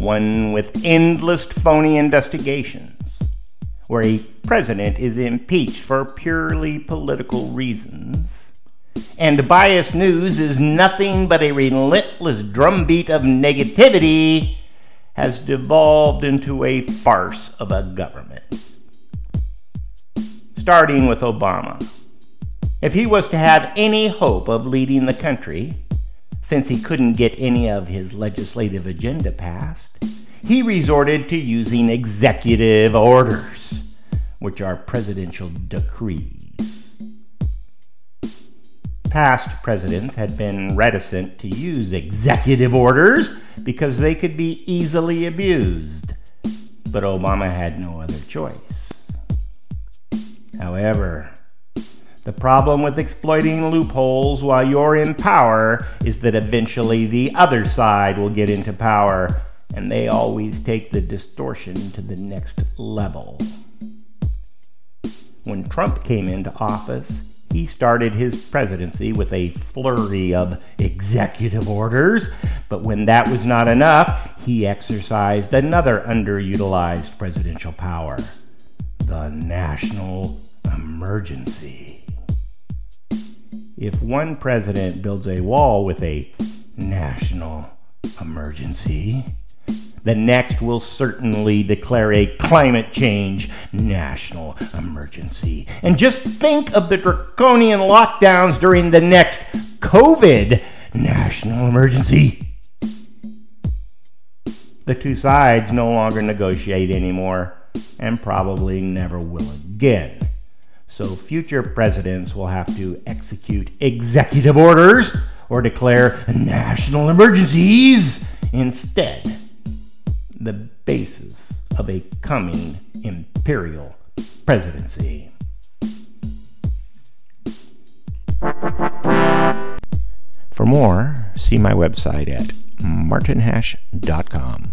one with endless phony investigations, where a president is impeached for purely political reasons, and biased news is nothing but a relentless drumbeat of negativity, has devolved into a farce of a government starting with Obama. If he was to have any hope of leading the country, since he couldn't get any of his legislative agenda passed, he resorted to using executive orders, which are presidential decrees. Past presidents had been reticent to use executive orders because they could be easily abused, but Obama had no other choice. However, the problem with exploiting loopholes while you're in power is that eventually the other side will get into power, and they always take the distortion to the next level. When Trump came into office, he started his presidency with a flurry of executive orders, but when that was not enough, he exercised another underutilized presidential power the national emergency. If one president builds a wall with a national emergency, the next will certainly declare a climate change national emergency. And just think of the draconian lockdowns during the next COVID national emergency. The two sides no longer negotiate anymore and probably never will again. So future presidents will have to execute executive orders or declare national emergencies instead. The basis of a coming imperial presidency. For more, see my website at martinhash.com.